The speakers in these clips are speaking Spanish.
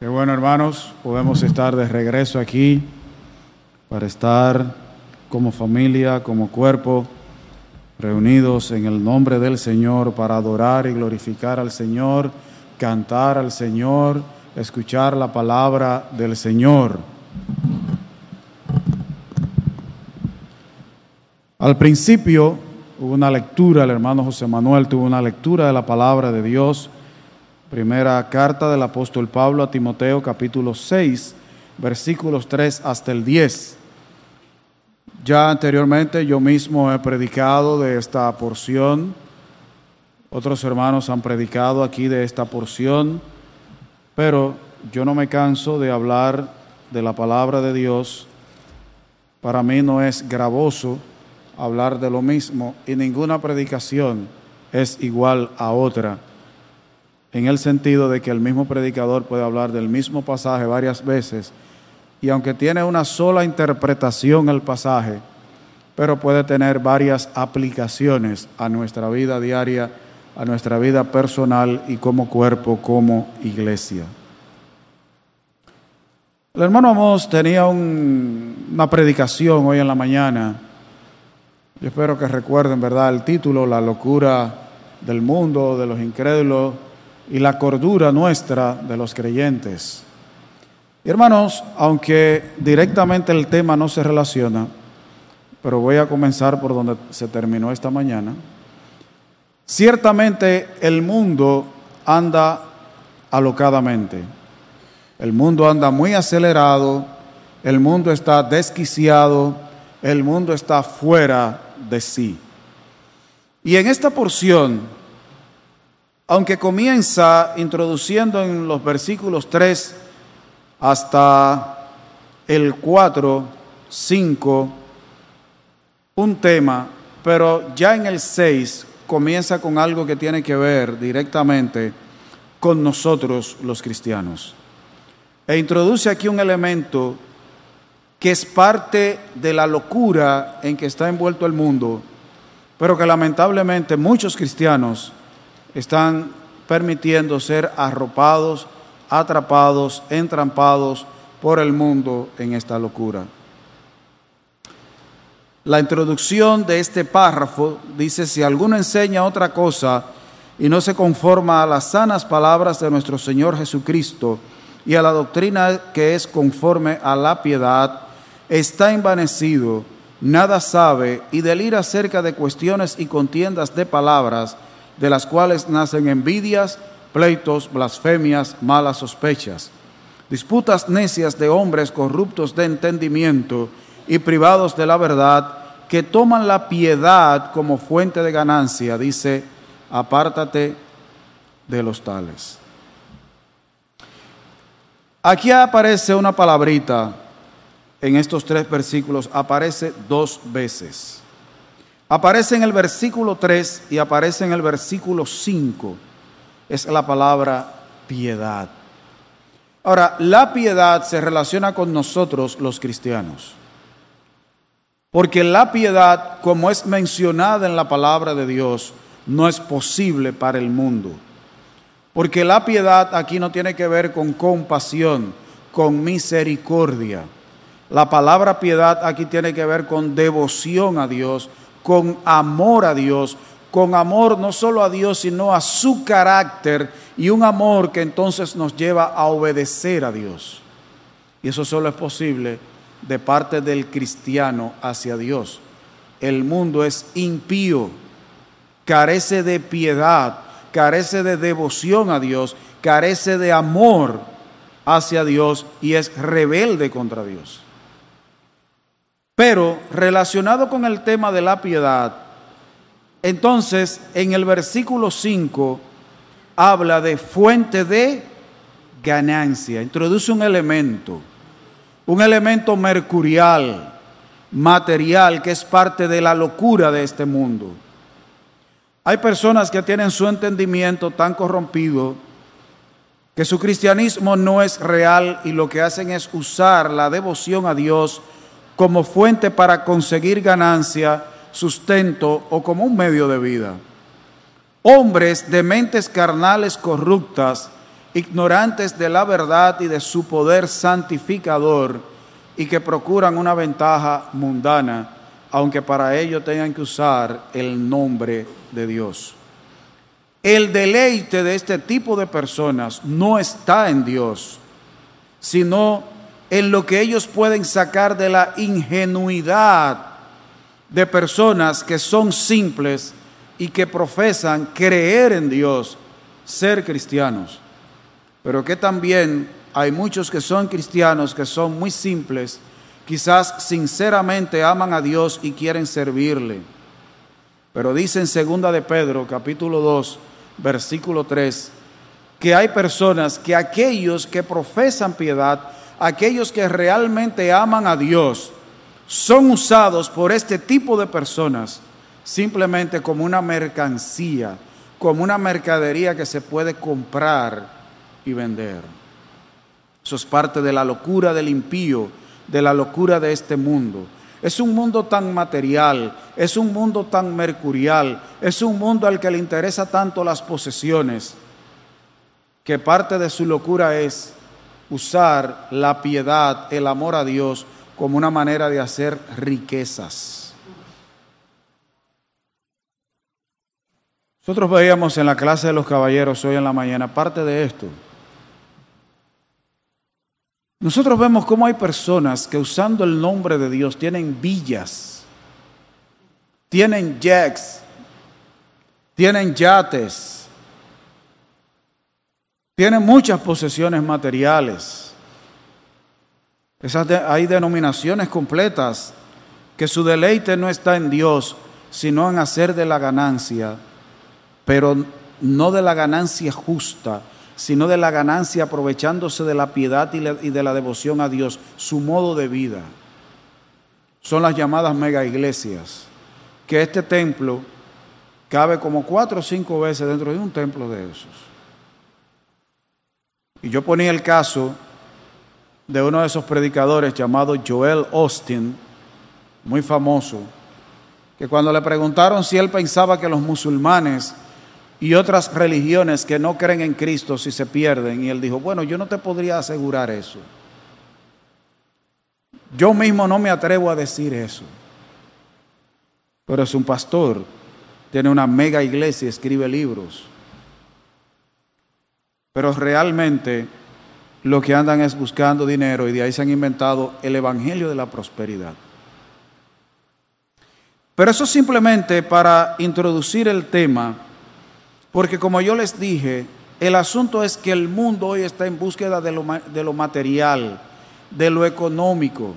Qué bueno, hermanos, podemos estar de regreso aquí para estar como familia, como cuerpo, reunidos en el nombre del Señor para adorar y glorificar al Señor, cantar al Señor, escuchar la palabra del Señor. Al principio hubo una lectura, el hermano José Manuel tuvo una lectura de la palabra de Dios Primera carta del apóstol Pablo a Timoteo capítulo 6, versículos 3 hasta el 10. Ya anteriormente yo mismo he predicado de esta porción, otros hermanos han predicado aquí de esta porción, pero yo no me canso de hablar de la palabra de Dios. Para mí no es gravoso hablar de lo mismo y ninguna predicación es igual a otra en el sentido de que el mismo predicador puede hablar del mismo pasaje varias veces y aunque tiene una sola interpretación el pasaje, pero puede tener varias aplicaciones a nuestra vida diaria, a nuestra vida personal y como cuerpo, como iglesia. El hermano Amos tenía una predicación hoy en la mañana. Yo espero que recuerden, ¿verdad? El título, La locura del mundo, de los incrédulos y la cordura nuestra de los creyentes. hermanos, aunque directamente el tema no se relaciona, pero voy a comenzar por donde se terminó esta mañana. Ciertamente el mundo anda alocadamente. El mundo anda muy acelerado, el mundo está desquiciado, el mundo está fuera de sí. Y en esta porción aunque comienza introduciendo en los versículos 3 hasta el 4, 5, un tema, pero ya en el 6 comienza con algo que tiene que ver directamente con nosotros los cristianos. E introduce aquí un elemento que es parte de la locura en que está envuelto el mundo, pero que lamentablemente muchos cristianos están permitiendo ser arropados, atrapados, entrampados por el mundo en esta locura. La introducción de este párrafo dice, si alguno enseña otra cosa y no se conforma a las sanas palabras de nuestro Señor Jesucristo y a la doctrina que es conforme a la piedad, está envanecido, nada sabe y delira acerca de cuestiones y contiendas de palabras, de las cuales nacen envidias, pleitos, blasfemias, malas sospechas, disputas necias de hombres corruptos de entendimiento y privados de la verdad, que toman la piedad como fuente de ganancia, dice, apártate de los tales. Aquí aparece una palabrita en estos tres versículos, aparece dos veces. Aparece en el versículo 3 y aparece en el versículo 5. Es la palabra piedad. Ahora, la piedad se relaciona con nosotros los cristianos. Porque la piedad, como es mencionada en la palabra de Dios, no es posible para el mundo. Porque la piedad aquí no tiene que ver con compasión, con misericordia. La palabra piedad aquí tiene que ver con devoción a Dios, con amor a Dios, con amor no solo a Dios, sino a su carácter y un amor que entonces nos lleva a obedecer a Dios. Y eso solo es posible de parte del cristiano hacia Dios. El mundo es impío, carece de piedad, carece de devoción a Dios, carece de amor hacia Dios y es rebelde contra Dios. Pero relacionado con el tema de la piedad, entonces en el versículo 5 habla de fuente de ganancia, introduce un elemento, un elemento mercurial, material, que es parte de la locura de este mundo. Hay personas que tienen su entendimiento tan corrompido que su cristianismo no es real y lo que hacen es usar la devoción a Dios como fuente para conseguir ganancia, sustento o como un medio de vida. Hombres de mentes carnales corruptas ignorantes de la verdad y de su poder santificador y que procuran una ventaja mundana, aunque para ello tengan que usar el nombre de Dios. El deleite de este tipo de personas no está en Dios, sino en lo que ellos pueden sacar de la ingenuidad de personas que son simples y que profesan creer en Dios, ser cristianos, pero que también hay muchos que son cristianos que son muy simples, quizás sinceramente aman a Dios y quieren servirle. Pero dice en segunda de Pedro, capítulo 2, versículo 3, que hay personas que aquellos que profesan piedad, aquellos que realmente aman a Dios, son usados por este tipo de personas simplemente como una mercancía, como una mercadería que se puede comprar y vender. Eso es parte de la locura del impío, de la locura de este mundo. Es un mundo tan material, es un mundo tan mercurial, es un mundo al que le interesa tanto las posesiones, que parte de su locura es usar la piedad, el amor a Dios, como una manera de hacer riquezas. Nosotros veíamos en la clase de los caballeros hoy en la mañana parte de esto. Nosotros vemos cómo hay personas que usando el nombre de Dios tienen villas, tienen jacks, tienen yates, tienen muchas posesiones materiales. hay denominaciones completas que su deleite no está en Dios, sino en hacer de la ganancia, pero no de la ganancia justa, sino de la ganancia aprovechándose de la piedad y de la devoción a Dios, su modo de vida. Son las llamadas mega iglesias, que este templo cabe como cuatro o cinco veces dentro de un templo de esos. Y yo ponía el caso de uno de esos predicadores llamado Joel Austin, muy famoso, que cuando le preguntaron si él pensaba que los musulmanes y otras religiones que no creen en Cristo si se pierden. Y él dijo, bueno, yo no te podría asegurar eso. Yo mismo no me atrevo a decir eso. Pero es un pastor, tiene una mega iglesia, escribe libros. Pero realmente lo que andan es buscando dinero y de ahí se han inventado el Evangelio de la Prosperidad. Pero eso simplemente para introducir el tema porque como yo les dije, el asunto es que el mundo hoy está en búsqueda de lo, de lo material, de lo económico.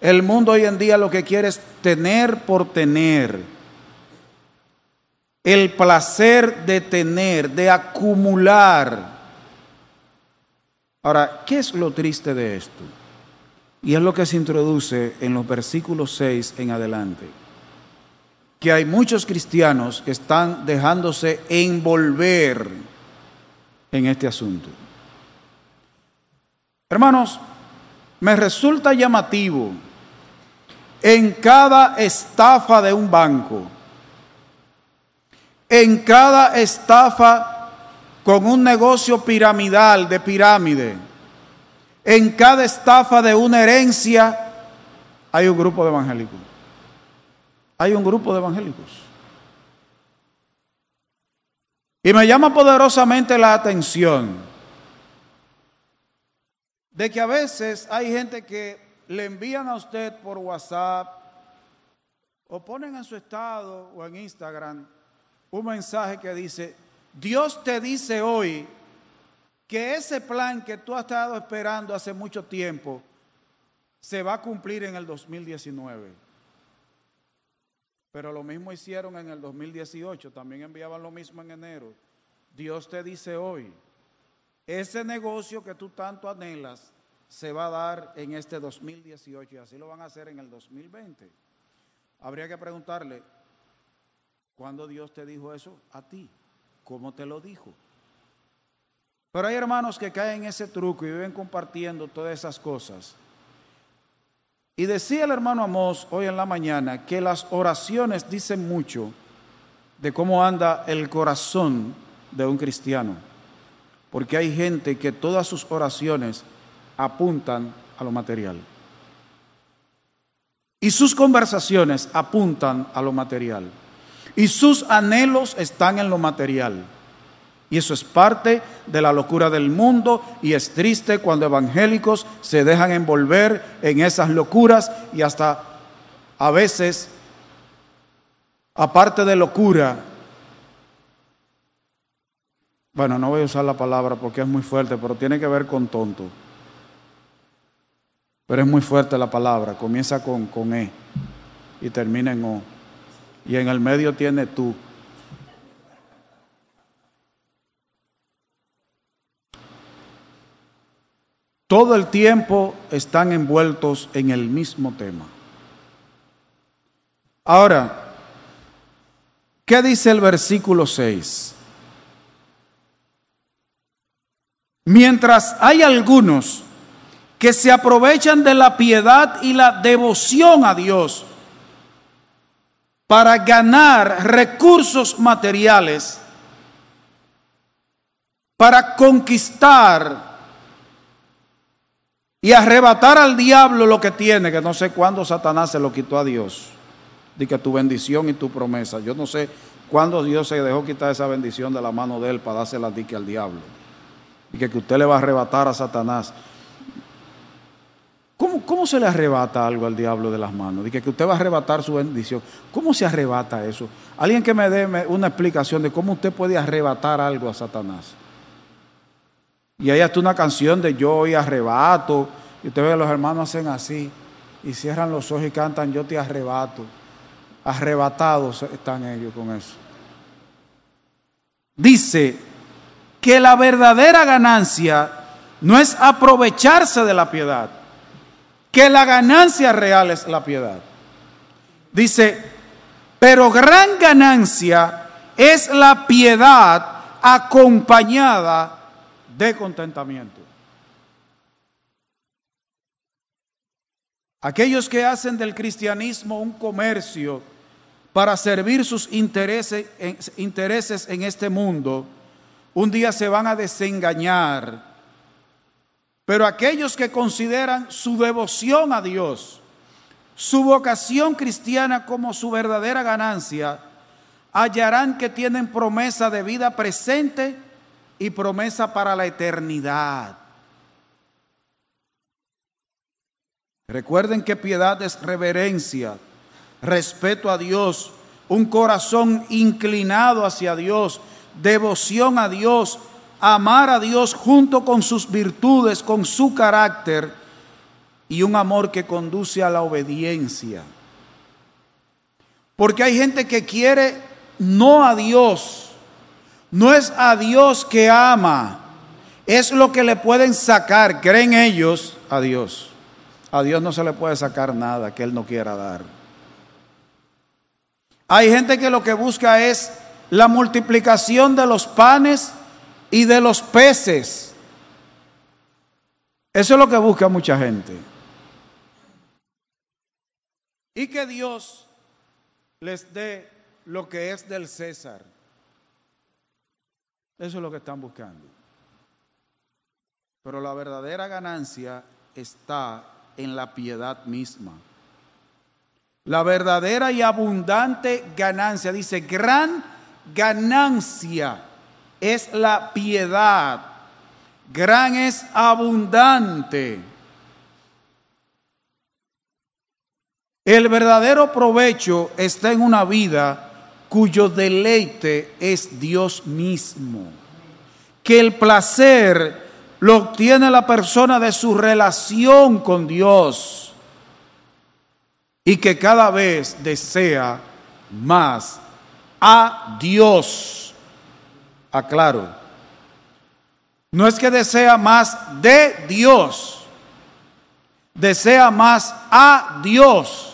El mundo hoy en día lo que quiere es tener por tener. El placer de tener, de acumular. Ahora, ¿qué es lo triste de esto? Y es lo que se introduce en los versículos 6 en adelante que hay muchos cristianos que están dejándose envolver en este asunto. Hermanos, me resulta llamativo en cada estafa de un banco, en cada estafa con un negocio piramidal de pirámide, en cada estafa de una herencia, hay un grupo de evangélicos hay un grupo de evangélicos. Y me llama poderosamente la atención de que a veces hay gente que le envían a usted por WhatsApp o ponen en su estado o en Instagram un mensaje que dice, Dios te dice hoy que ese plan que tú has estado esperando hace mucho tiempo se va a cumplir en el 2019. Pero lo mismo hicieron en el 2018, también enviaban lo mismo en enero. Dios te dice hoy, ese negocio que tú tanto anhelas se va a dar en este 2018 y así lo van a hacer en el 2020. Habría que preguntarle, ¿cuándo Dios te dijo eso a ti? ¿Cómo te lo dijo? Pero hay hermanos que caen en ese truco y viven compartiendo todas esas cosas y decía el hermano Amós hoy en la mañana que las oraciones dicen mucho de cómo anda el corazón de un cristiano. porque hay gente que todas sus oraciones apuntan a lo material. Y sus conversaciones apuntan a lo material. Y sus anhelos están en lo material. Y eso es parte de la locura del mundo y es triste cuando evangélicos se dejan envolver en esas locuras y hasta a veces, aparte de locura, bueno, no voy a usar la palabra porque es muy fuerte, pero tiene que ver con tonto. Pero es muy fuerte la palabra, comienza con, con E y termina en O. Y en el medio tiene tú. Todo el tiempo están envueltos en el mismo tema. Ahora, ¿qué dice el versículo 6? Mientras hay algunos que se aprovechan de la piedad y la devoción a Dios para ganar recursos materiales, para conquistar y arrebatar al diablo lo que tiene, que no sé cuándo Satanás se lo quitó a Dios, de que tu bendición y tu promesa, yo no sé cuándo Dios se dejó quitar esa bendición de la mano de él para dársela dique al diablo, y que, que usted le va a arrebatar a Satanás. ¿Cómo, se le arrebata algo al diablo de las manos? Dice que usted va a arrebatar su bendición. ¿Cómo se arrebata eso? Alguien que me dé una explicación de cómo usted puede arrebatar algo a Satanás. Y ahí está una canción de yo y arrebato. Y usted ve que los hermanos hacen así. Y cierran los ojos y cantan yo te arrebato. Arrebatados están ellos con eso. Dice que la verdadera ganancia no es aprovecharse de la piedad que la ganancia real es la piedad. Dice, pero gran ganancia es la piedad acompañada de contentamiento. Aquellos que hacen del cristianismo un comercio para servir sus intereses, intereses en este mundo, un día se van a desengañar pero aquellos que consideran su devoción a Dios, su vocación cristiana como su verdadera ganancia, hallarán que tienen promesa de vida presente y promesa para la eternidad. Recuerden que piedad es reverencia, respeto a Dios, un corazón inclinado hacia Dios, devoción a Dios, amar a Dios junto con sus virtudes, con su carácter y un amor que conduce a la obediencia. Porque hay gente que quiere no a Dios, no es a Dios que ama, es lo que le pueden sacar, creen ellos, a Dios. A Dios no se le puede sacar nada que Él no quiera dar. Hay gente que lo que busca es la multiplicación de los panes y de los peces. Eso es lo que busca mucha gente. Y que Dios les dé lo que es del César. Eso es lo que están buscando. Pero la verdadera ganancia está en la piedad misma. La verdadera y abundante ganancia, dice, gran ganancia es la piedad. Gran es abundante. El verdadero provecho está en una vida cuyo deleite es Dios mismo. Que el placer lo obtiene la persona de su relación con Dios. Y que cada vez desea más a Dios. Aclaro. No es que desea más de Dios, desea más a Dios.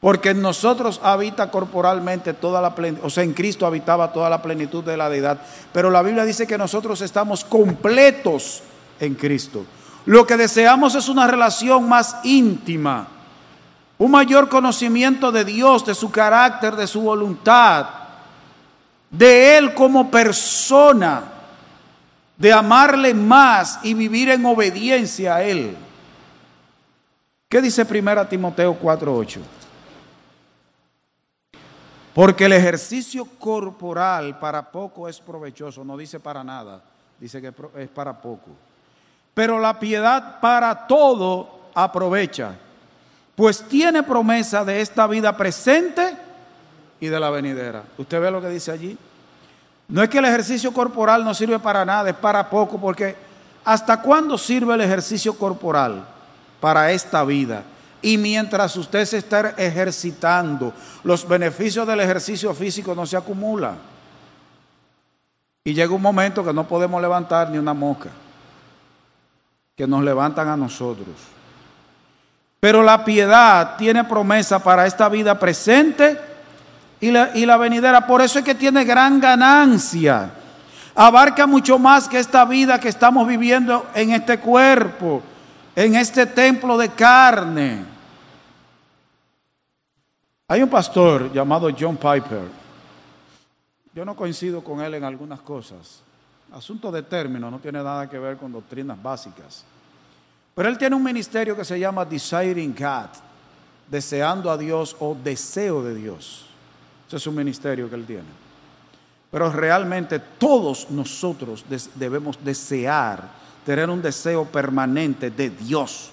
Porque en nosotros habita corporalmente toda la plenitud, o sea, en Cristo habitaba toda la plenitud de la deidad. Pero la Biblia dice que nosotros estamos completos en Cristo. Lo que deseamos es una relación más íntima, un mayor conocimiento de Dios, de su carácter, de su voluntad de Él como persona. de amarle más y vivir en obediencia a Él. ¿Qué dice 1 Timoteo 4:8? Porque el ejercicio corporal para poco es provechoso, no dice para nada, dice que es para poco. Pero la piedad para todo aprovecha, pues tiene promesa de esta vida presente y de la venidera. ¿Usted ve lo que dice allí? No es que el ejercicio corporal no sirve para nada, es para poco, porque ¿hasta cuándo sirve el ejercicio corporal? Para esta vida. Y mientras usted se está ejercitando, los beneficios del ejercicio físico no se acumulan. Y llega un momento que no podemos levantar ni una mosca, que nos levantan a nosotros. Pero la piedad tiene promesa para esta vida presente y la, y la venidera. Por eso es que tiene gran ganancia. Abarca mucho más que esta vida que estamos viviendo en este cuerpo, en este templo de carne. Hay un pastor llamado John Piper. Yo no coincido con él en algunas cosas. Asunto de término, no tiene nada que ver con doctrinas básicas. Pero él tiene un ministerio que se llama Desiring God, deseando a Dios o deseo de Dios. Ese es un ministerio que él tiene. Pero realmente todos nosotros debemos desear, tener un deseo permanente de Dios.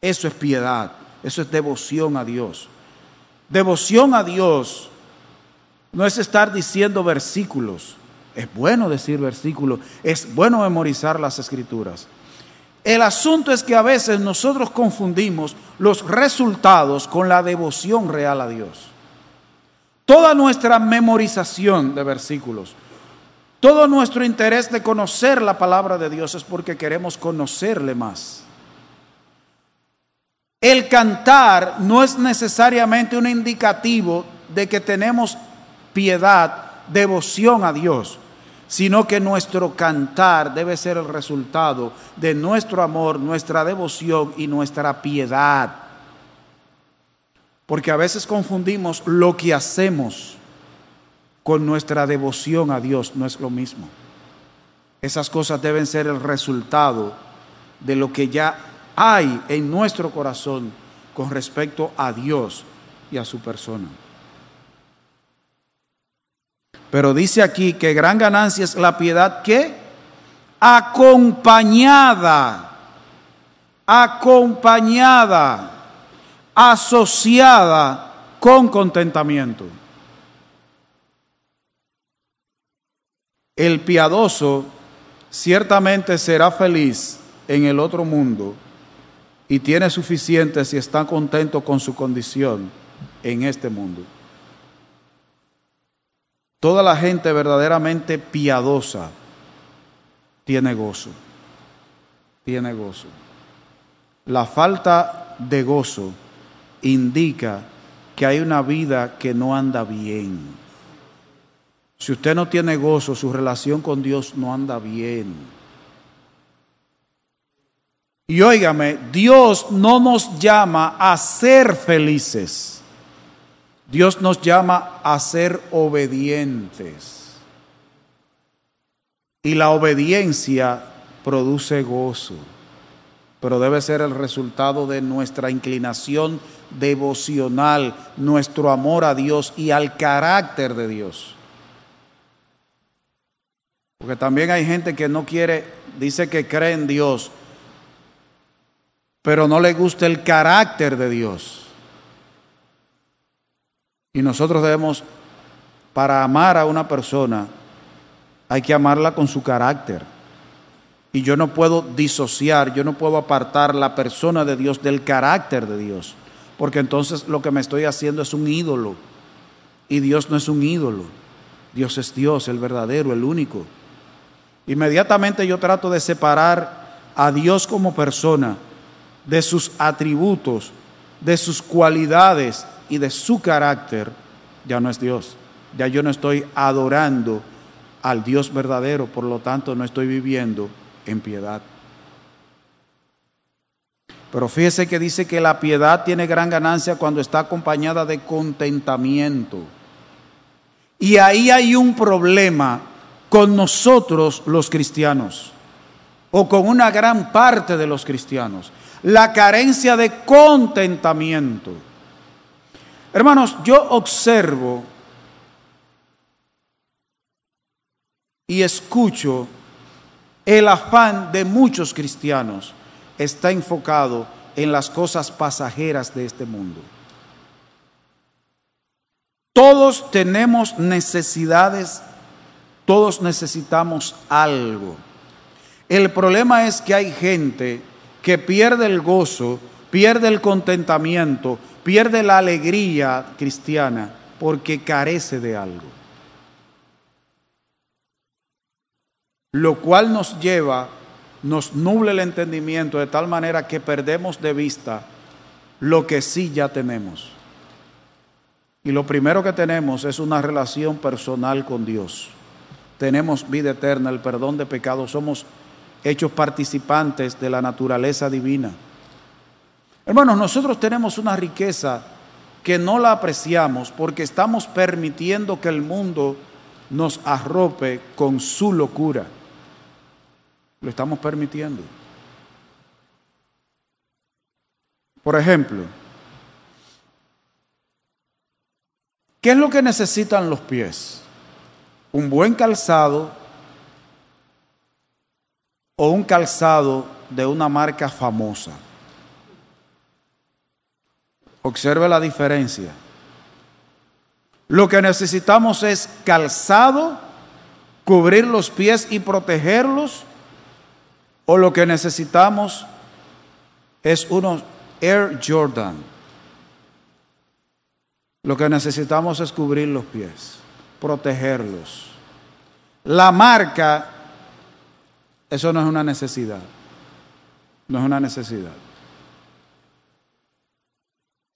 Eso es piedad, eso es devoción a Dios. Devoción a Dios no es estar diciendo versículos. Es bueno decir versículos, es bueno memorizar las escrituras. El asunto es que a veces nosotros confundimos los resultados con la devoción real a Dios. Toda nuestra memorización de versículos, todo nuestro interés de conocer la palabra de Dios es porque queremos conocerle más. El cantar no es necesariamente un indicativo de que tenemos piedad, devoción a Dios, sino que nuestro cantar debe ser el resultado de nuestro amor, nuestra devoción y nuestra piedad. Porque a veces confundimos lo que hacemos con nuestra devoción a Dios, no es lo mismo. Esas cosas deben ser el resultado de lo que ya hay en nuestro corazón con respecto a Dios y a su persona. Pero dice aquí que gran ganancia es la piedad que acompañada, acompañada asociada con contentamiento. El piadoso ciertamente será feliz en el otro mundo y tiene suficiente si está contento con su condición en este mundo. Toda la gente verdaderamente piadosa tiene gozo, tiene gozo. La falta de gozo indica que hay una vida que no anda bien. Si usted no tiene gozo, su relación con Dios no anda bien. Y óigame, Dios no nos llama a ser felices. Dios nos llama a ser obedientes. Y la obediencia produce gozo, pero debe ser el resultado de nuestra inclinación devocional, nuestro amor a Dios y al carácter de Dios. Porque también hay gente que no quiere, dice que cree en Dios, pero no le gusta el carácter de Dios. Y nosotros debemos, para amar a una persona, hay que amarla con su carácter. Y yo no puedo disociar, yo no puedo apartar la persona de Dios del carácter de Dios porque entonces lo que me estoy haciendo es un ídolo. Y Dios no es un ídolo. Dios es Dios, el verdadero, el único. Inmediatamente yo trato de separar a Dios como persona de sus atributos, de sus cualidades y de su carácter, ya no es Dios. Ya yo no estoy adorando al Dios verdadero, por lo tanto no estoy viviendo en piedad. Pero fíjese que dice que la piedad tiene gran ganancia cuando está acompañada de contentamiento. Y ahí hay un problema con nosotros los cristianos, o con una gran parte de los cristianos, la carencia de contentamiento. Hermanos, yo observo y escucho el afán de muchos cristianos está enfocado en las cosas pasajeras de este mundo. Todos tenemos necesidades, todos necesitamos algo. El problema es que hay gente que pierde el gozo, pierde el contentamiento, pierde la alegría cristiana porque carece de algo. Lo cual nos lleva, nos nuble el entendimiento de tal manera que perdemos de vista lo que sí ya tenemos. Y lo primero que tenemos es una relación personal con Dios. Tenemos vida eterna, el perdón de pecados, somos hechos participantes de la naturaleza divina. Hermanos, nosotros tenemos una riqueza que no la apreciamos porque estamos permitiendo que el mundo nos arrope con su locura. Lo estamos permitiendo. Por ejemplo, ¿qué es lo que necesitan los pies? Un buen calzado o un calzado de una marca famosa. Observe la diferencia. Lo que necesitamos es calzado, cubrir los pies y protegerlos, o lo que necesitamos es unos Air Jordan. Lo que necesitamos es cubrir los pies, protegerlos. La marca eso no es una necesidad. No es una necesidad.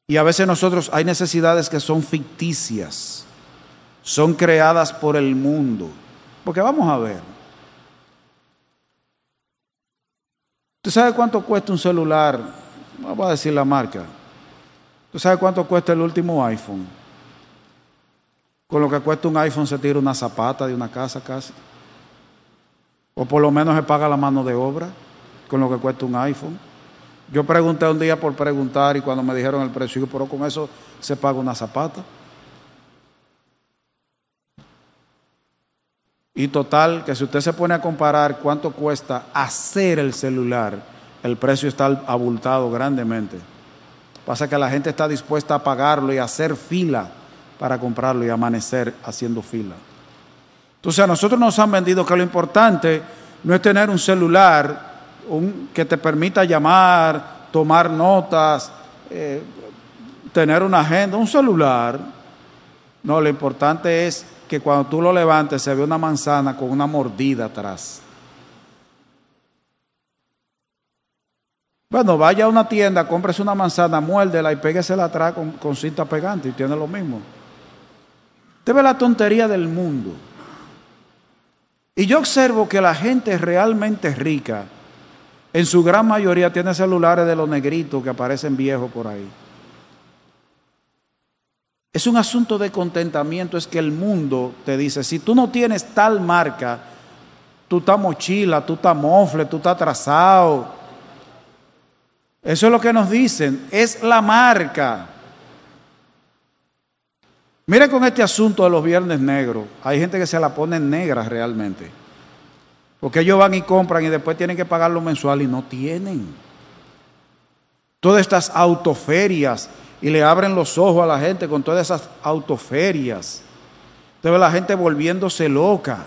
Y a veces nosotros hay necesidades que son ficticias, son creadas por el mundo. Porque vamos a ver. ¿Tú sabes cuánto cuesta un celular? Vamos a decir la marca. ¿Tú sabes cuánto cuesta el último iPhone? Con lo que cuesta un iPhone se tira una zapata de una casa casi. O por lo menos se paga la mano de obra con lo que cuesta un iPhone. Yo pregunté un día por preguntar y cuando me dijeron el precio, pero con eso se paga una zapata. Y total, que si usted se pone a comparar cuánto cuesta hacer el celular, el precio está abultado grandemente. Pasa que la gente está dispuesta a pagarlo y a hacer fila para comprarlo y amanecer haciendo fila. Entonces a nosotros nos han vendido que lo importante no es tener un celular que te permita llamar, tomar notas, eh, tener una agenda, un celular. No, lo importante es que cuando tú lo levantes se ve una manzana con una mordida atrás. Bueno, vaya a una tienda, cómprese una manzana, muérdela y péguesela atrás con, con cinta pegante y tiene lo mismo. Usted ve la tontería del mundo. Y yo observo que la gente realmente rica, en su gran mayoría tiene celulares de los negritos que aparecen viejos por ahí. Es un asunto de contentamiento, es que el mundo te dice, si tú no tienes tal marca, tú estás mochila, tú estás mofle, tú estás atrasado. Eso es lo que nos dicen, es la marca. Mire con este asunto de los viernes negros. Hay gente que se la pone negra realmente. Porque ellos van y compran y después tienen que pagarlo mensual y no tienen. Todas estas autoferias y le abren los ojos a la gente con todas esas autoferias. Usted ve la gente volviéndose loca.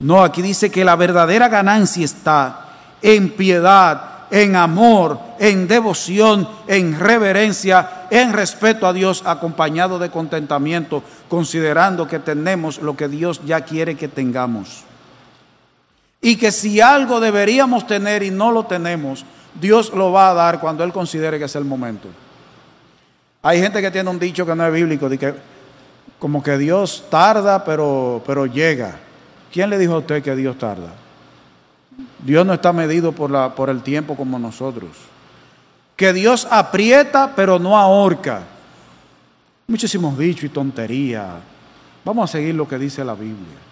No, aquí dice que la verdadera ganancia está en piedad, en amor, en devoción, en reverencia, en respeto a Dios, acompañado de contentamiento, considerando que tenemos lo que Dios ya quiere que tengamos. Y que si algo deberíamos tener y no lo tenemos, Dios lo va a dar cuando Él considere que es el momento. Hay gente que tiene un dicho que no es bíblico, de que como que Dios tarda, pero, pero llega. ¿Quién le dijo a usted que Dios tarda? Dios no está medido por, la, por el tiempo como nosotros. Que Dios aprieta pero no ahorca. Muchísimos dichos y tonterías. Vamos a seguir lo que dice la Biblia.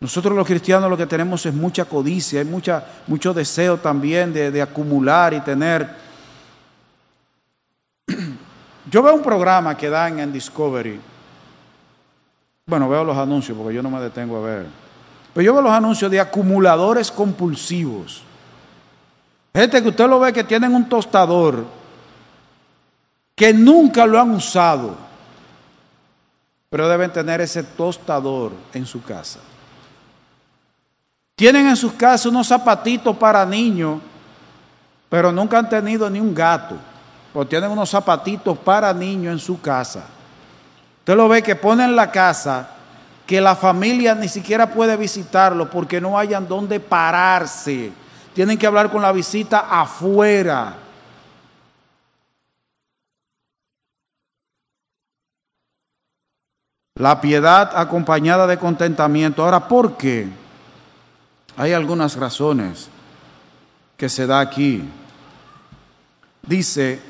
Nosotros los cristianos lo que tenemos es mucha codicia, hay mucha, mucho deseo también de, de acumular y tener. Yo veo un programa que dan en Discovery. Bueno, veo los anuncios porque yo no me detengo a ver. Pero yo veo los anuncios de acumuladores compulsivos. Gente que usted lo ve que tienen un tostador que nunca lo han usado, pero deben tener ese tostador en su casa. Tienen en sus casas unos zapatitos para niños, pero nunca han tenido ni un gato. O tienen unos zapatitos para niños en su casa. Usted lo ve que ponen la casa que la familia ni siquiera puede visitarlo porque no hayan dónde pararse. Tienen que hablar con la visita afuera. La piedad acompañada de contentamiento. Ahora, ¿por qué? Hay algunas razones que se da aquí. Dice,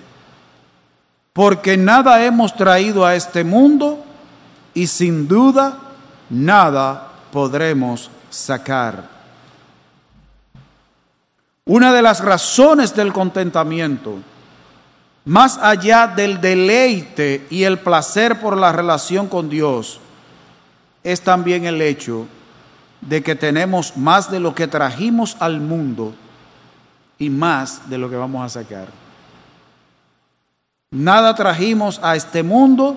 porque nada hemos traído a este mundo y sin duda nada podremos sacar. Una de las razones del contentamiento más allá del deleite y el placer por la relación con Dios, es también el hecho de que tenemos más de lo que trajimos al mundo y más de lo que vamos a sacar. Nada trajimos a este mundo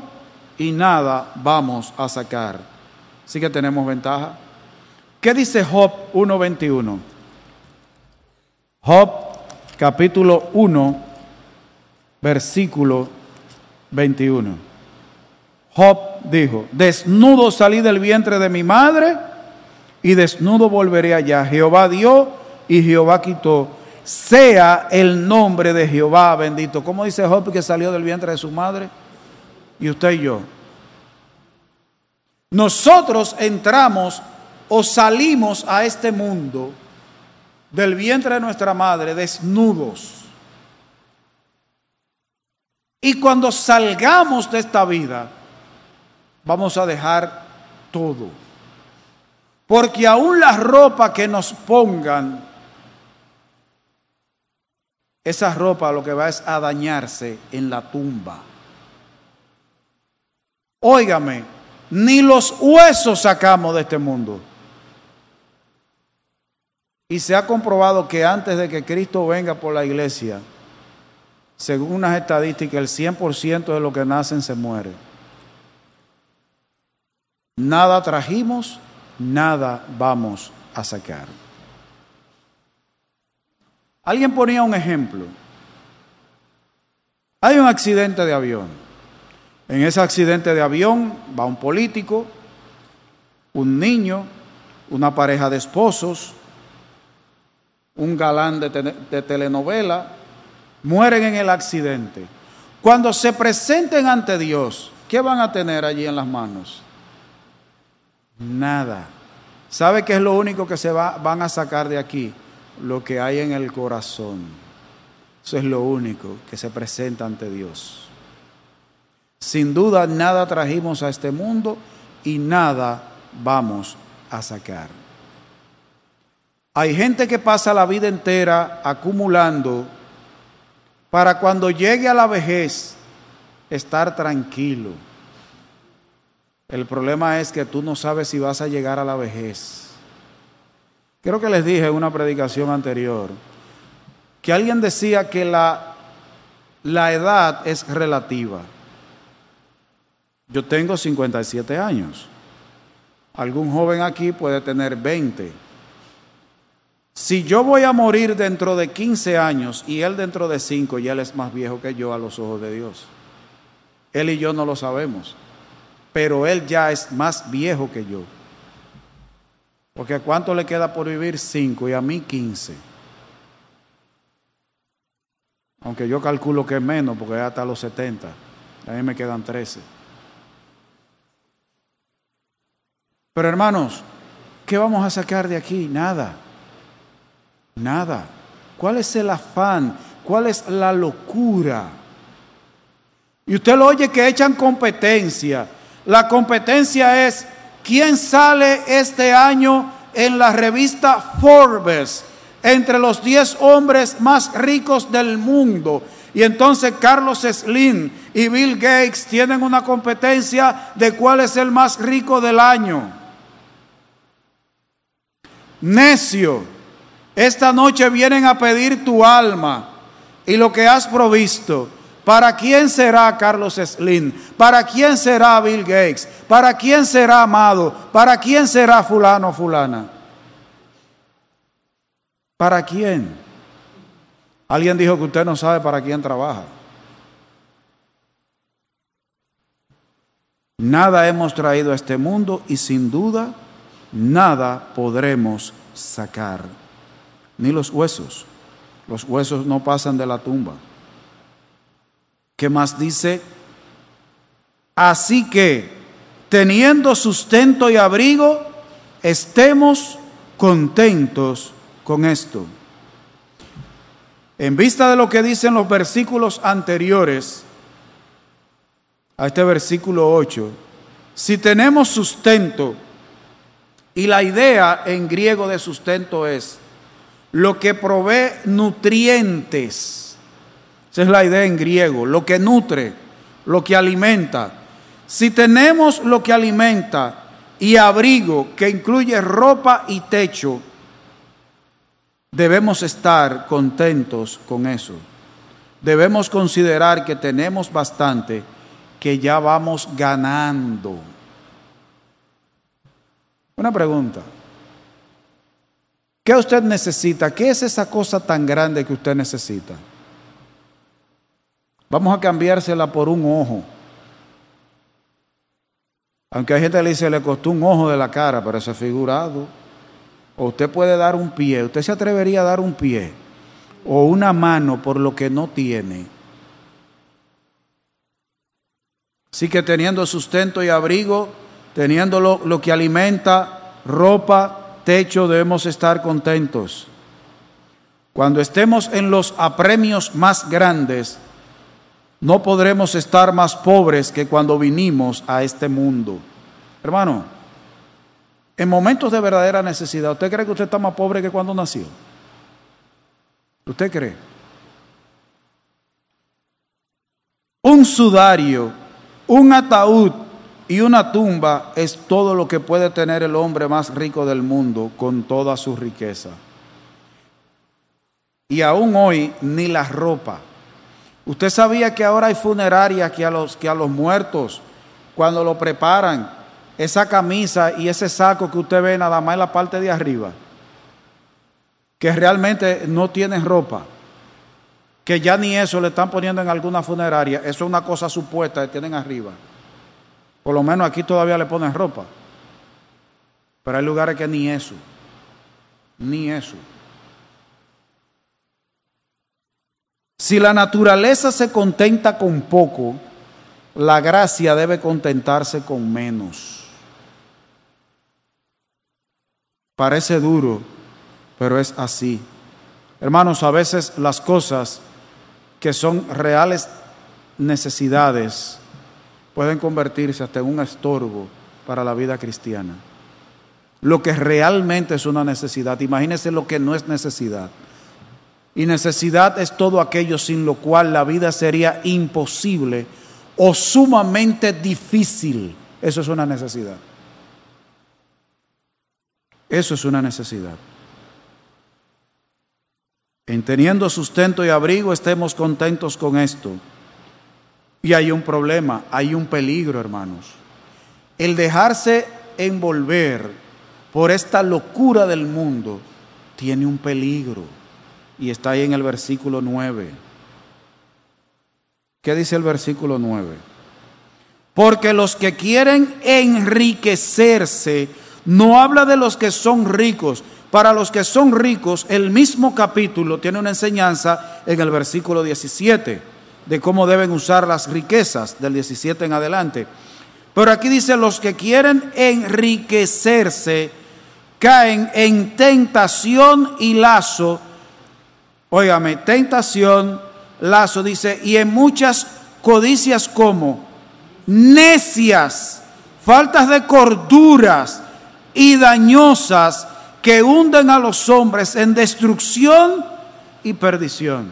y nada vamos a sacar. Así que tenemos ventaja. ¿Qué dice Job 1.21? Job capítulo 1 versículo 21. Job dijo, desnudo salí del vientre de mi madre y desnudo volveré allá. Jehová dio y Jehová quitó. Sea el nombre de Jehová bendito. ¿Cómo dice Job que salió del vientre de su madre? Y usted y yo. Nosotros entramos o salimos a este mundo del vientre de nuestra madre desnudos. Y cuando salgamos de esta vida, vamos a dejar todo. Porque aún la ropa que nos pongan, esa ropa lo que va es a dañarse en la tumba. Óigame, ni los huesos sacamos de este mundo. Y se ha comprobado que antes de que Cristo venga por la iglesia, según unas estadísticas, el 100% de lo que nacen se muere. Nada trajimos, nada vamos a sacar. Alguien ponía un ejemplo. Hay un accidente de avión. En ese accidente de avión va un político, un niño, una pareja de esposos, un galán de, telenovela, mueren en el accidente. Cuando se presenten ante Dios, ¿qué van a tener allí en las manos? Nada. ¿Sabe qué es lo único que se va, van a sacar de aquí? Lo que hay en el corazón. Eso es lo único que se presenta ante Dios. Sin duda nada trajimos a este mundo y nada vamos a sacar. Hay gente que pasa la vida entera acumulando para cuando llegue a la vejez estar tranquilo. El problema es que tú no sabes si vas a llegar a la vejez. Creo que les dije en una predicación anterior que alguien decía que la, la edad es relativa. Yo tengo 57 años. Algún joven aquí puede tener 20 si yo voy a morir dentro de 15 años y él dentro de 5, ya él es más viejo que yo a los ojos de Dios. Él y yo no lo sabemos, pero él ya es más viejo que yo. Porque ¿cuánto le queda por vivir? 5 y a mí 15. Aunque yo calculo que es menos, porque hasta los 70. A mí me quedan 13. Pero hermanos, ¿qué vamos a sacar de aquí? Nada. Nada. ¿Cuál es el afán? ¿Cuál es la locura? Y usted lo oye que echan competencia. La competencia es quién sale este año en la revista Forbes entre los 10 hombres más ricos del mundo. Y entonces Carlos Slim y Bill Gates tienen una competencia de cuál es el más rico del año. Necio, esta noche vienen a pedir tu alma y lo que has provisto. ¿Para quién será Carlos Slim? ¿Para quién será Bill Gates? ¿Para quién será Amado? ¿Para quién será fulano fulana? ¿Para quién? Alguien dijo que usted no sabe para quién trabaja. Nada hemos traído a este mundo y sin duda nada podremos sacar. Ni los huesos. Los huesos no pasan de la tumba. ¿Qué más dice? Así que, teniendo sustento y abrigo, estemos contentos con esto. En vista de lo que dicen los versículos anteriores a este versículo 8, si tenemos sustento, y la idea en griego de sustento es lo que provee nutrientes, esa es la idea en griego, lo que nutre, lo que alimenta. Si tenemos lo que alimenta y abrigo, que incluye ropa y techo, Debemos estar contentos con eso. Debemos considerar que tenemos bastante, que ya vamos ganando. Una pregunta. ¿Qué usted necesita? ¿Qué es esa cosa tan grande que usted necesita? Vamos a cambiársela por un ojo. Aunque hay gente que le dice, le costó un ojo de la cara, pero ese figurado. O usted puede dar un pie, usted se atrevería a dar un pie o una mano por lo que no tiene. Así que teniendo sustento y abrigo, teniendo lo, lo que alimenta, ropa, techo, debemos estar contentos. Cuando estemos en los apremios más grandes, no podremos estar más pobres que cuando vinimos a este mundo. Hermano, en momentos de verdadera necesidad, ¿usted cree que usted está más pobre que cuando nació? ¿Usted cree? Un sudario, un ataúd y una tumba es todo lo que puede tener el hombre más rico del mundo con toda su riqueza. Y aún hoy ni la ropa. Usted sabía que ahora hay funerarias que a los, que a los muertos, cuando lo preparan, esa camisa y ese saco que usted ve nada más en la parte de arriba, que realmente no tiene ropa, que ya ni eso le están poniendo en alguna funeraria, eso es una cosa supuesta que tienen arriba. Por lo menos aquí todavía le ponen ropa. Pero hay lugares que ni eso, ni eso. Si la naturaleza se contenta con poco, la gracia debe contentarse con menos. Parece duro, pero es así. Hermanos, a veces las cosas que son reales necesidades pueden convertirse hasta en un estorbo para la vida cristiana. Lo que realmente es una necesidad, imagínense lo que no es necesidad. Y necesidad es todo aquello sin lo cual la vida sería imposible o sumamente difícil. Eso es una necesidad. Eso es una necesidad. En teniendo sustento y abrigo, estemos contentos con esto. Y hay un problema, hay un peligro, hermanos. El dejarse envolver por esta locura del mundo tiene un peligro. Y está ahí en el versículo 9. ¿Qué dice el versículo 9? Porque los que quieren enriquecerse, no habla de los que son ricos. Para los que son ricos, el mismo capítulo tiene una enseñanza en el versículo 17 de cómo deben usar las riquezas del 17 en adelante. Pero aquí dice, los que quieren enriquecerse caen en tentación y lazo. Óigame, tentación, lazo, dice, y en muchas codicias como necias faltas de corduras y dañosas que hunden a los hombres en destrucción y perdición.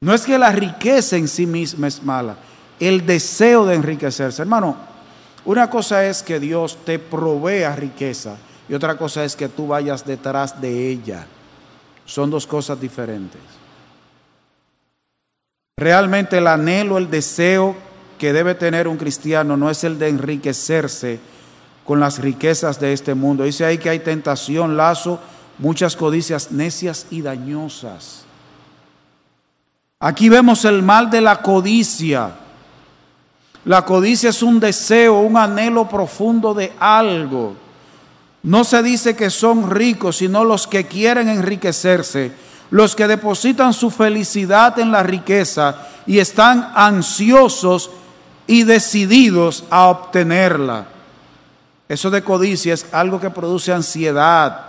No es que la riqueza en sí misma es mala, el deseo de enriquecerse. Hermano, una cosa es que Dios te provea riqueza y otra cosa es que tú vayas detrás de ella. Son dos cosas diferentes. Realmente el anhelo, el deseo que debe tener un cristiano no es el de enriquecerse con las riquezas de este mundo. Dice ahí que hay tentación, lazo, muchas codicias necias y dañosas. Aquí vemos el mal de la codicia. La codicia es un deseo, un anhelo profundo de algo. No se dice que son ricos, sino los que quieren enriquecerse, los que depositan su felicidad en la riqueza y están ansiosos y decididos a obtenerla. Eso de codicia es algo que produce ansiedad.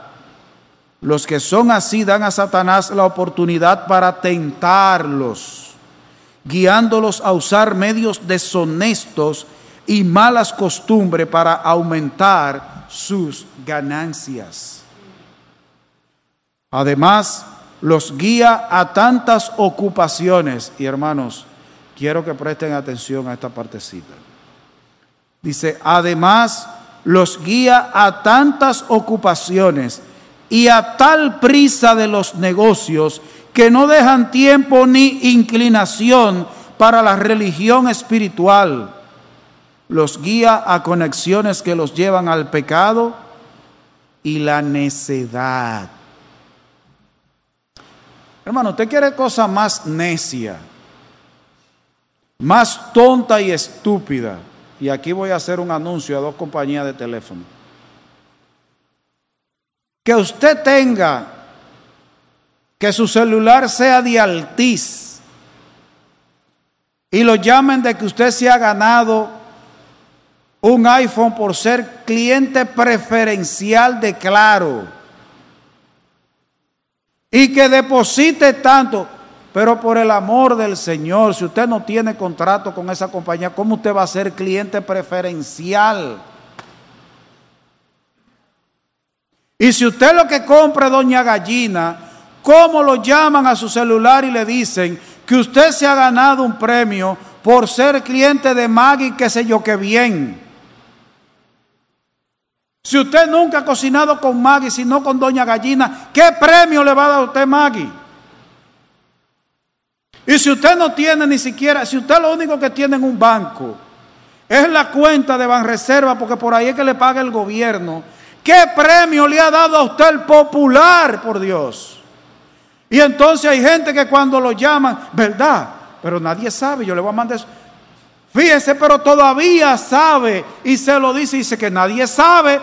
Los que son así dan a Satanás la oportunidad para tentarlos, guiándolos a usar medios deshonestos y malas costumbres para aumentar sus ganancias. Además, los guía a tantas ocupaciones. Y hermanos, quiero que presten atención a esta partecita. Dice, además los guía a tantas ocupaciones y a tal prisa de los negocios que no dejan tiempo ni inclinación para la religión espiritual. Los guía a conexiones que los llevan al pecado y la necedad. Hermano, ¿usted quiere cosa más necia, más tonta y estúpida? Y aquí voy a hacer un anuncio a dos compañías de teléfono. Que usted tenga que su celular sea de altiz y lo llamen de que usted se ha ganado un iPhone por ser cliente preferencial de Claro y que deposite tanto. Pero por el amor del Señor, si usted no tiene contrato con esa compañía, ¿cómo usted va a ser cliente preferencial? Y si usted lo que compra Doña Gallina, ¿cómo lo llaman a su celular y le dicen que usted se ha ganado un premio por ser cliente de Maggie, qué sé yo, qué bien? Si usted nunca ha cocinado con Maggie, sino con Doña Gallina, ¿qué premio le va a dar a usted Maggie? Y si usted no tiene ni siquiera, si usted lo único que tiene en un banco es la cuenta de Banreserva, porque por ahí es que le paga el gobierno, ¿qué premio le ha dado a usted el popular, por Dios? Y entonces hay gente que cuando lo llaman, ¿verdad? Pero nadie sabe, yo le voy a mandar eso. Fíjese, pero todavía sabe y se lo dice, dice que nadie sabe,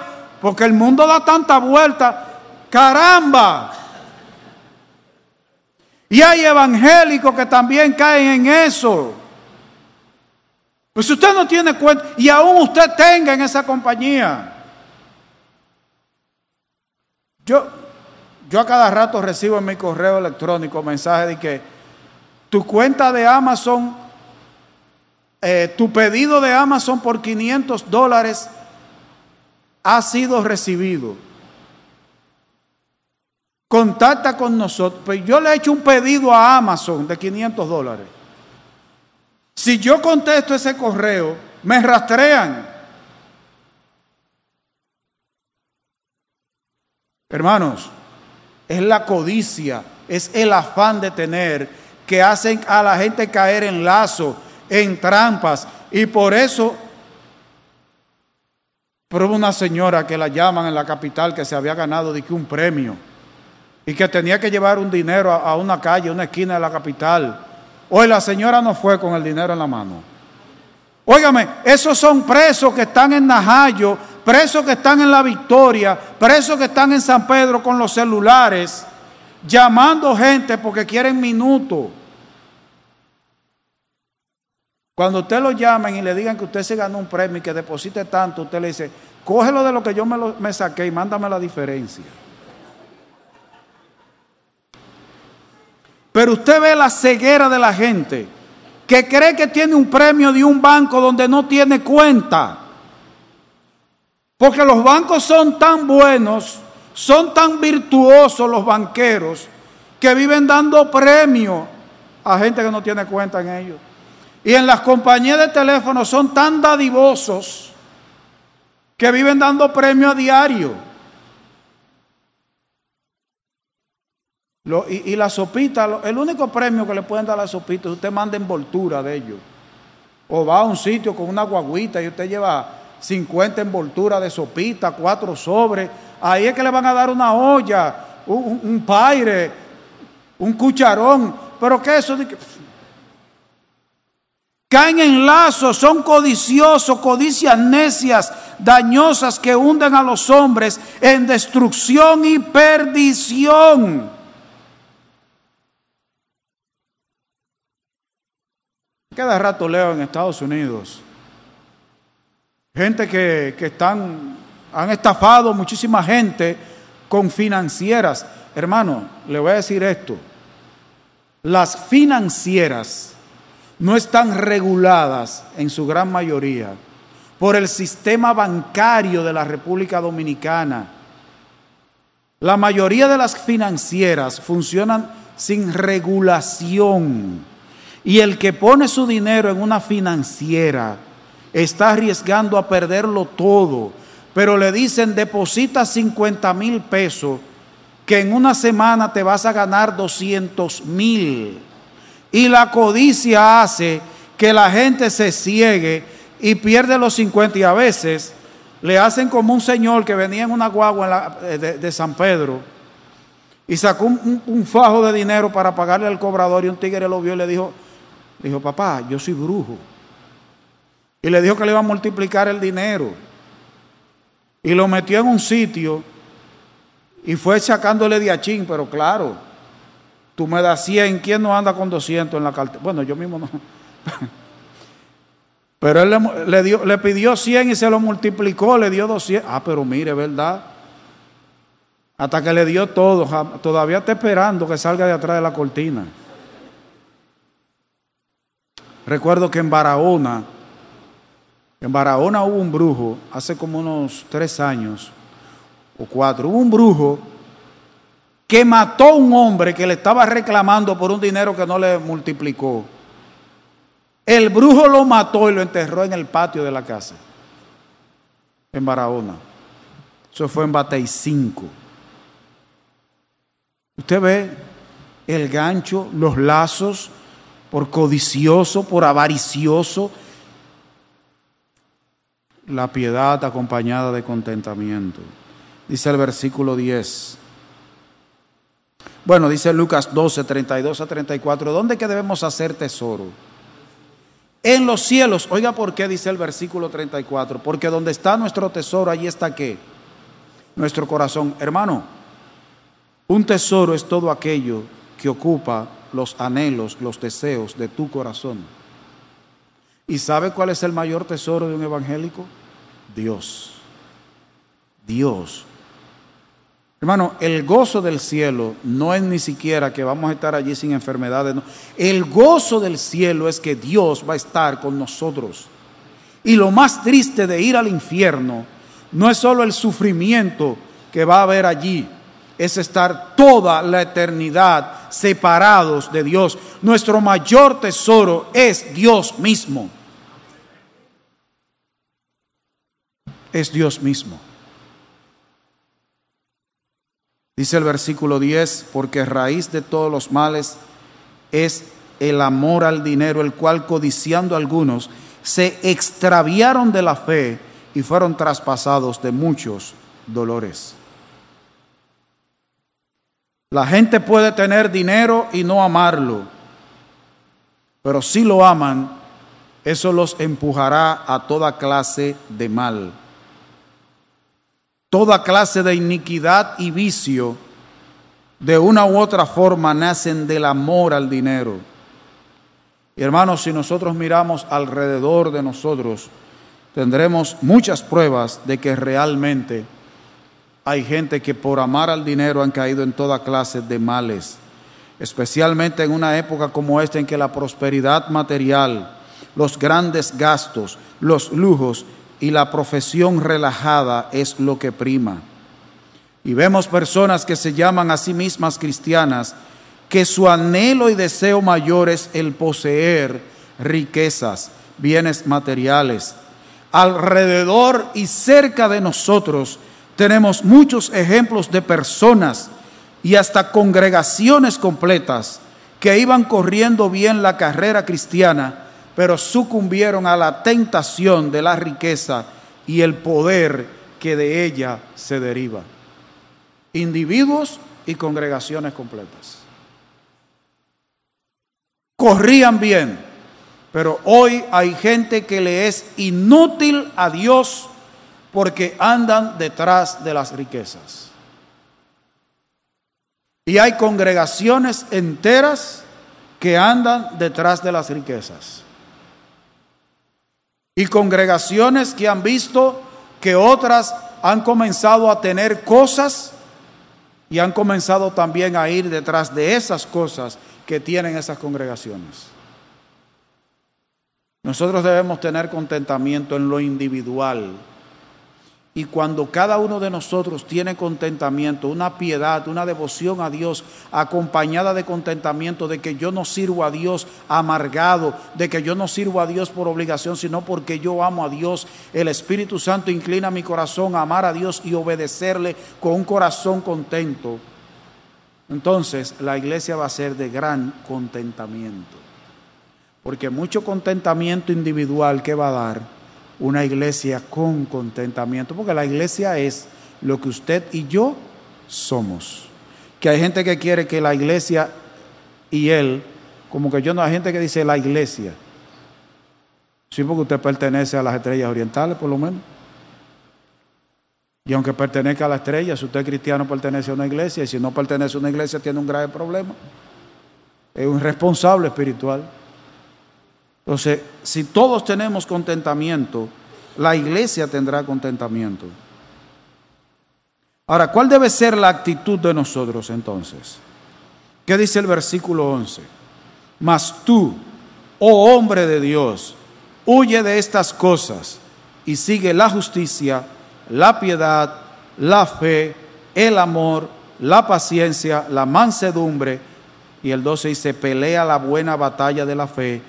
porque el mundo da tanta vuelta. Caramba. Y hay evangélicos que también caen en eso. Pues usted no tiene cuenta y aún usted tenga en esa compañía. Yo, yo a cada rato recibo en mi correo electrónico mensajes de que tu cuenta de Amazon eh, tu pedido de Amazon por 500 dólares ha sido recibido. Contacta con nosotros. Pues yo le he hecho un pedido a Amazon de 500 dólares. Si yo contesto ese correo, me rastrean. Hermanos, es la codicia, es el afán de tener que hacen a la gente caer en lazo en trampas. Y por eso, prueba una señora que la llaman en la capital que se había ganado de que un premio y que tenía que llevar un dinero a, una calle, una esquina de la capital. Hoy la señora no fue con el dinero en la mano. Óigame, esos son presos que están en Najayo, presos que están en La Victoria, presos que están en San Pedro con los celulares, llamando gente porque quieren minutos. Cuando usted lo llamen y le digan que usted se ganó un premio y que deposite tanto, usted le dice, cógelo de lo que yo me, me saqué y mándame la diferencia. Pero usted ve la ceguera de la gente que cree que tiene un premio de un banco donde no tiene cuenta. Porque los bancos son tan buenos, son tan virtuosos los banqueros, que viven dando premio a gente que no tiene cuenta en ellos. Y en las compañías de teléfono son tan dadivosos que viven dando premio a diario. y, la sopita, el único premio que le pueden dar a la sopita es usted manda envoltura de ellos. O va a un sitio con una guaguita y usted lleva 50 envolturas de sopita, cuatro sobres. Ahí es que le van a dar una olla, un, paire, un cucharón. Pero ¿qué es eso? Caen en lazos, son codiciosos, codicias necias, dañosas que hunden a los hombres en destrucción y perdición. Cada rato leo en Estados Unidos gente que, que están, han estafado muchísima gente con financieras. Hermano, le voy a decir esto. Las financieras no están reguladas en su gran mayoría por el sistema bancario de la República Dominicana. La mayoría de las financieras funcionan sin regulación y el que pone su dinero en una financiera está arriesgando a perderlo todo, pero le dicen deposita 50 mil pesos que en una semana te vas a ganar 200 mil. Y la codicia hace que la gente se ciegue y pierde los 50 y a veces le hacen como un señor que venía en una guagua eh, de, San Pedro y sacó un, fajo de dinero para pagarle al cobrador y un tigre lo vio y le dijo, dijo, papá, yo soy brujo. Y le dijo que le iba a multiplicar el dinero. Y lo metió en un sitio y fue sacándole de achín, pero claro, Tú me das 100, ¿quién no anda con 200 en la cartera? Bueno, yo mismo no. Pero él le, dio, le pidió 100 y se lo multiplicó, le dio 200. Ah, pero mire, ¿verdad? Hasta que le dio todo. Todavía está esperando que salga de atrás de la cortina. Recuerdo que en Barahona, en Barahona hubo un brujo, hace como unos tres años o cuatro, hubo un brujo que mató a un hombre que le estaba reclamando por un dinero que no le multiplicó. El brujo lo mató y lo enterró en el patio de la casa, en Barahona. Eso fue en Batey 5. Usted ve el gancho, los lazos, por codicioso, por avaricioso, la piedad acompañada de contentamiento. Dice el versículo 10. Bueno, dice Lucas 12, 32 a 34, ¿dónde que debemos hacer tesoro? En los cielos. Oiga por qué dice el versículo 34. Porque donde está nuestro tesoro, allí está qué? Nuestro corazón. Hermano, un tesoro es todo aquello que ocupa los anhelos, los deseos de tu corazón. ¿Y sabe cuál es el mayor tesoro de un evangélico? Dios. Dios. Hermano, el gozo del cielo no es ni siquiera que vamos a estar allí sin enfermedades. El gozo del cielo es que Dios va a estar con nosotros. Y lo más triste de ir al infierno no es solo el sufrimiento que va a haber allí, es estar toda la eternidad separados de Dios. Nuestro mayor tesoro es Dios mismo. Es Dios mismo. Dice el versículo 10, porque raíz de todos los males es el amor al dinero, el cual codiciando algunos se extraviaron de la fe y fueron traspasados de muchos dolores. La gente puede tener dinero y no amarlo, pero si lo aman, eso los empujará a toda clase de mal toda clase de iniquidad y vicio, de una u otra forma nacen del amor al dinero. Y hermanos, si nosotros miramos alrededor de nosotros, tendremos muchas pruebas de que realmente hay gente que por amar al dinero han caído en toda clase de males. especialmente en una época como esta en que la prosperidad material, los grandes gastos, los lujos y la profesión relajada es lo que prima. Y vemos personas que se llaman a sí mismas cristianas, que su anhelo y deseo mayor es el poseer riquezas, bienes materiales. Alrededor y cerca de nosotros tenemos muchos ejemplos de personas y hasta congregaciones completas que iban corriendo bien la carrera cristiana, pero sucumbieron a la tentación de la riqueza y el poder que de ella se deriva. Individuos y congregaciones completas. Corrían bien, pero hoy hay gente que le es inútil a Dios porque andan detrás de las riquezas. Y hay congregaciones enteras que andan detrás de las riquezas. Y congregaciones que han visto que otras han comenzado a tener cosas y han comenzado también a ir detrás de esas cosas que tienen esas congregaciones. Nosotros debemos tener contentamiento en lo individual y cuando cada uno de nosotros tiene contentamiento, una piedad, una devoción a Dios, acompañada de contentamiento de que yo no sirvo a Dios amargado, de que yo no sirvo a Dios por obligación, sino porque yo amo a Dios, el Espíritu Santo inclina mi corazón a amar a Dios y obedecerle con un corazón contento. Entonces la iglesia va a ser de gran contentamiento. Porque mucho contentamiento individual que va a dar una iglesia con contentamiento, porque la iglesia es lo que usted y yo somos. Que hay gente que quiere que la iglesia y él, como que yo no, hay gente que dice la iglesia. Sí, porque usted pertenece a las estrellas orientales, por lo menos. Y aunque pertenezca a la estrella, si usted es cristiano, pertenece a una iglesia, y si no pertenece a una iglesia, tiene un grave problema. Es un responsable espiritual. Entonces, si todos tenemos contentamiento, la iglesia tendrá contentamiento. Ahora, ¿cuál debe ser la actitud de nosotros entonces? ¿Qué dice el versículo 11? Mas tú, oh hombre de Dios, huye de estas cosas y sigue la justicia, la piedad, la fe, el amor, la paciencia, la mansedumbre. Y el 12 dice, pelea la buena batalla de la fe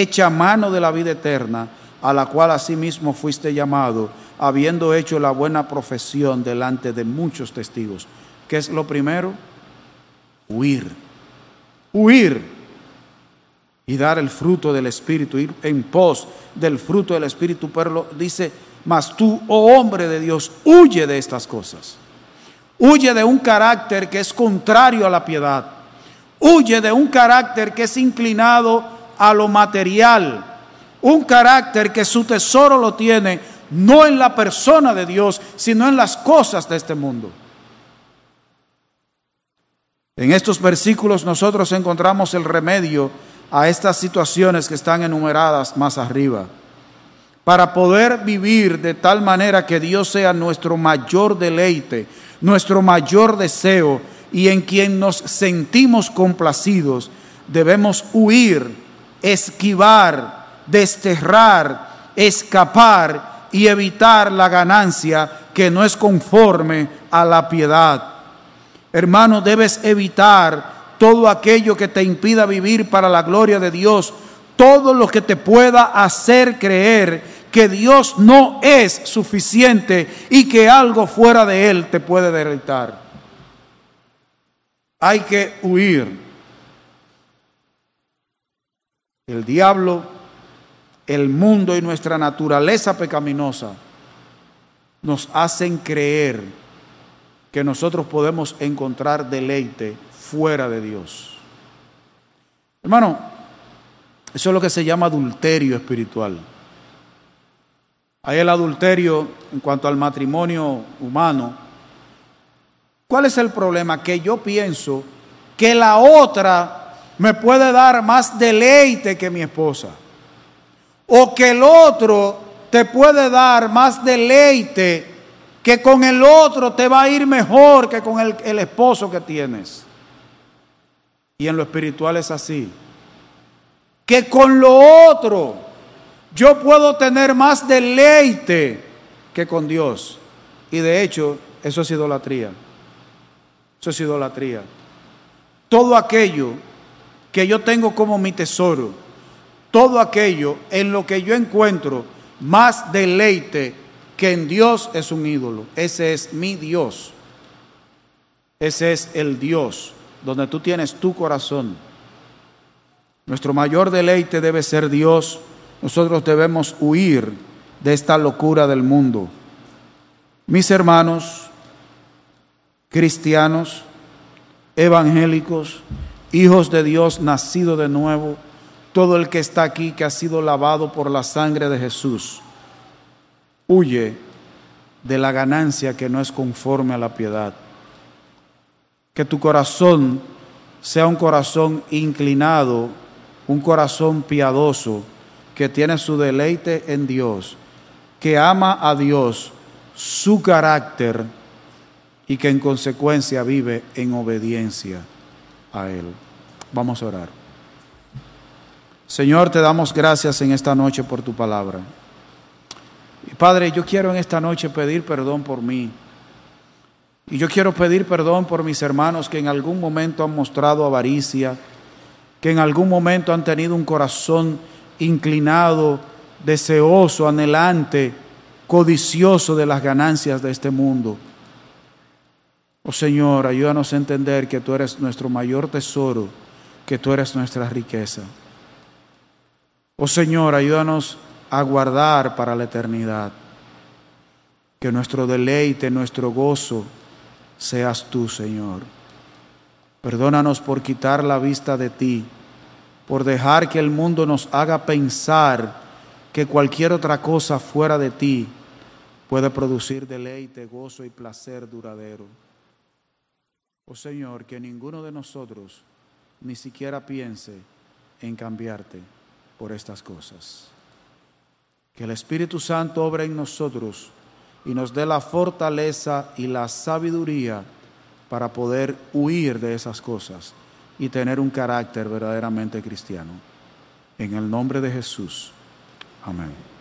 echa mano de la vida eterna, a la cual asimismo fuiste llamado, habiendo hecho la buena profesión delante de muchos testigos. ¿Qué es lo primero? Huir. Huir. Y dar el fruto del Espíritu, ir en pos del fruto del Espíritu. Pero dice, mas tú, oh hombre de Dios, huye de estas cosas. Huye de un carácter que es contrario a la piedad. Huye de un carácter que es inclinado a lo material, un carácter que su tesoro lo tiene no en la persona de Dios, sino en las cosas de este mundo. En estos versículos nosotros encontramos el remedio a estas situaciones que están enumeradas más arriba. Para poder vivir de tal manera que Dios sea nuestro mayor deleite, nuestro mayor deseo y en quien nos sentimos complacidos, debemos huir esquivar, desterrar, escapar y evitar la ganancia que no es conforme a la piedad. Hermano, debes evitar todo aquello que te impida vivir para la gloria de Dios, todo lo que te pueda hacer creer que Dios no es suficiente y que algo fuera de Él te puede deleitar. Hay que huir el diablo, el mundo y nuestra naturaleza pecaminosa nos hacen creer que nosotros podemos encontrar deleite fuera de Dios. Hermano, eso es lo que se llama adulterio espiritual. Hay el adulterio en cuanto al matrimonio humano. ¿Cuál es el problema? Que yo pienso que la otra me puede dar más deleite que mi esposa. O que el otro te puede dar más deleite que con el otro te va a ir mejor que con el, esposo que tienes. y en lo espiritual es así, que con lo otro yo puedo tener más deleite que con Dios. Y de hecho, eso es idolatría. Eso es idolatría. Todo aquello que yo tengo como mi tesoro, todo aquello en lo que yo encuentro más deleite que en Dios es un ídolo. Ese es mi Dios. Ese es el Dios donde tú tienes tu corazón. Nuestro mayor deleite debe ser Dios. Nosotros debemos huir de esta locura del mundo. Mis hermanos, cristianos, evangélicos, hijos de Dios, nacido de nuevo, todo el que está aquí que ha sido lavado por la sangre de Jesús, huye de la ganancia que no es conforme a la piedad. Que tu corazón sea un corazón inclinado, un corazón piadoso, que tiene su deleite en Dios, que ama a Dios, su carácter y que en consecuencia vive en obediencia a Él. Vamos a orar. Señor, te damos gracias en esta noche por tu palabra. Padre, yo quiero en esta noche pedir perdón por mí. Y yo quiero pedir perdón por mis hermanos que en algún momento han mostrado avaricia, que en algún momento han tenido un corazón inclinado, deseoso, anhelante, codicioso de las ganancias de este mundo. Oh Señor, ayúdanos a entender que tú eres nuestro mayor tesoro, que tú eres nuestra riqueza. Oh Señor, ayúdanos a guardar para la eternidad. Que nuestro deleite, nuestro gozo seas tú, Señor. Perdónanos por quitar la vista de ti, por dejar que el mundo nos haga pensar que cualquier otra cosa fuera de ti puede producir deleite, gozo y placer duradero. Oh Señor, que ninguno de nosotros ni siquiera piense en cambiarte por estas cosas. Que el Espíritu Santo obra en nosotros y nos dé la fortaleza y la sabiduría para poder huir de esas cosas y tener un carácter verdaderamente cristiano. En el nombre de Jesús. Amén.